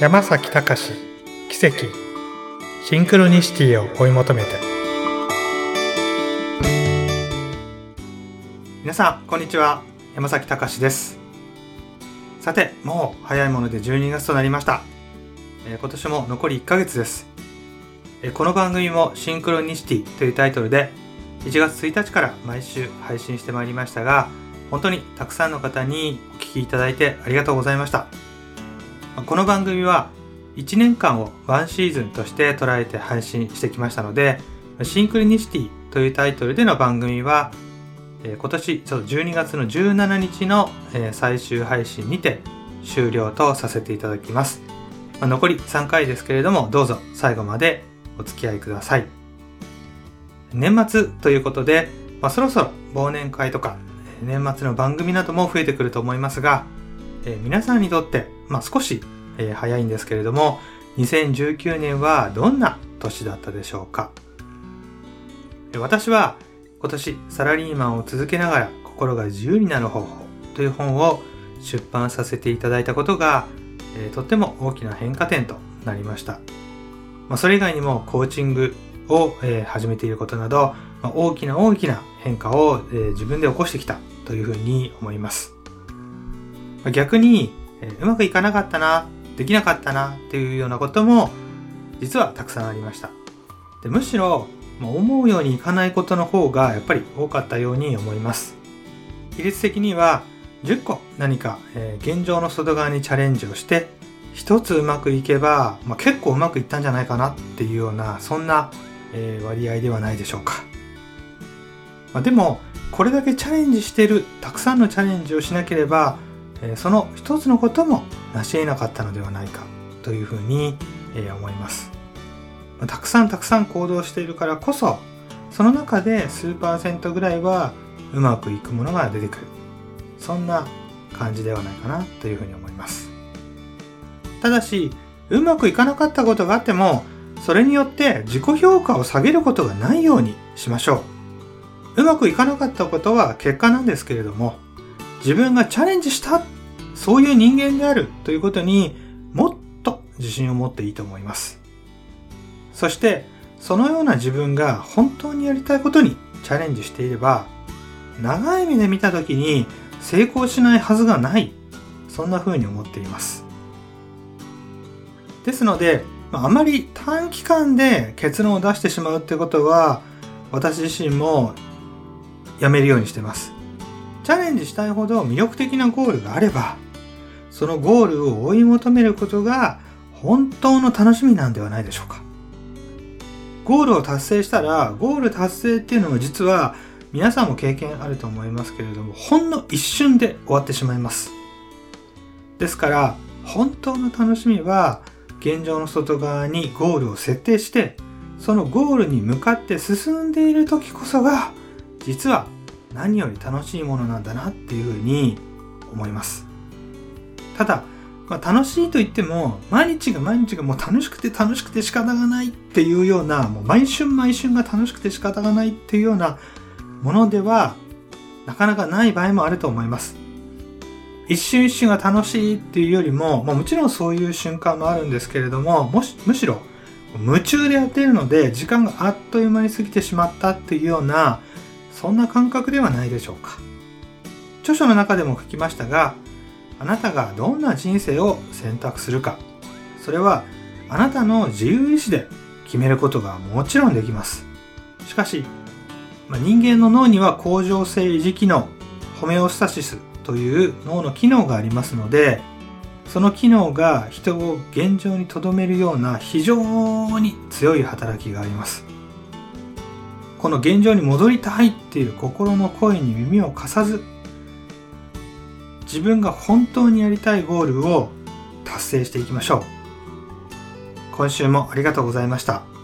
山崎隆奇跡シンクロニシティを追い求めて。皆さんこんにちは。山崎隆です。さてもう早いもので12月となりました、えー、今年も残り1ヶ月です、えー、この番組もシンクロニシティというタイトルで1月1日から毎週配信してまいりましたが本当にたくさんの方にお聞きいただいてありがとうございました。この番組は1年間をワンシーズンとして捉えて配信してきましたので、シンクリニシティというタイトルでの番組は、今年ちょっと12月の17日の最終配信にて終了とさせていただきます。残り3回ですけれども、どうぞ最後までお付き合いください。年末ということで、まあ、そろそろ忘年会とか年末の番組なども増えてくると思いますが、えー、皆さんにとって、まあ、少し、えー、早いんですけれども、2019年はどんな年だったでしょうか？私は今年サラリーマンを続けながら心が自由になる方法という本を出版させていただいたことが、えー、とっても大きな変化点となりました。まあ、それ以外にもコーチングを、えー、始めていることなど、まあ、大きな大きな変化を、えー、自分で起こしてきたというふうに思います。逆に、えうまくいかなかったな、できなかったなっていうようなことも実はたくさんありました。でむしろ、ま思うようにいかないことの方がやっぱり多かったように思います。比率的には10個何か、え、現状の外側にチャレンジをして一つうまくいけば、まあ、結構うまくいったんじゃないかなっていうようなそんな、え、割合ではないでしょうか。まあ、でもこれだけチャレンジしてるたくさんのチャレンジをしなければその一つのことも成し得なかったのではないかというふうに、え思います。たくさんたくさん行動しているからこそその中で数パーセントぐらいはうまくいくものが出てくる。そんな感じではないかなというふうに思います。ただしうまくいかなかったことがあってもそれによって自己評価を下げることがないようにしましょう。うまくいかなかったことは結果なんですけれども自分がチャレンジしたそういう人間であるということにもっと自信を持っていいと思います。そしてそのような自分が本当にやりたいことにチャレンジしていれば長い目で見た時に成功しないはずがない。そんな風に思っています。ですのであまり短期間で結論を出してしまうってことは私自身もやめるようにしてます。チャレンジしたいほど魅力的なゴールがあれば、そのゴールを追い求めることが本当の楽しみなんではないでしょうか。ゴールを達成したら、ゴール達成っていうのは実は皆さんも経験あると思いますけれども、ほんの一瞬で終わってしまいます。ですから、本当の楽しみは、現状の外側にゴールを設定して、そのゴールに向かって進んでいる時こそが、実は何より楽しいものなんだなっていうふうに思います。ただ、まあ、楽しいと言っても毎日が毎日がもう楽しくて楽しくて仕方がないっていうようなもう毎春毎春が楽しくて仕方がないっていうようなものではなかなかない場合もあると思います。一瞬一瞬が楽しいっていうよりも、まあ、もちろんそういう瞬間もあるんですけれどももしむしろ夢中でやっているので時間があっという間に過ぎてしまったっていうようなそんな感覚ではないでしょうか。著書の中でも書きましたがあなたがどんな人生を選択するか。それはあなたの自由意志で決めることがもちろんできます。しかし、まあ、人間の脳には恒常性維持機能ホメオスタシスという脳の機能がありますのでその機能が人を現状に留めるような非常に強い働きがあります。この現状に戻りたいっていう心の声に耳を貸さず自分が本当にやりたいゴールを達成していきましょう今週もありがとうございました。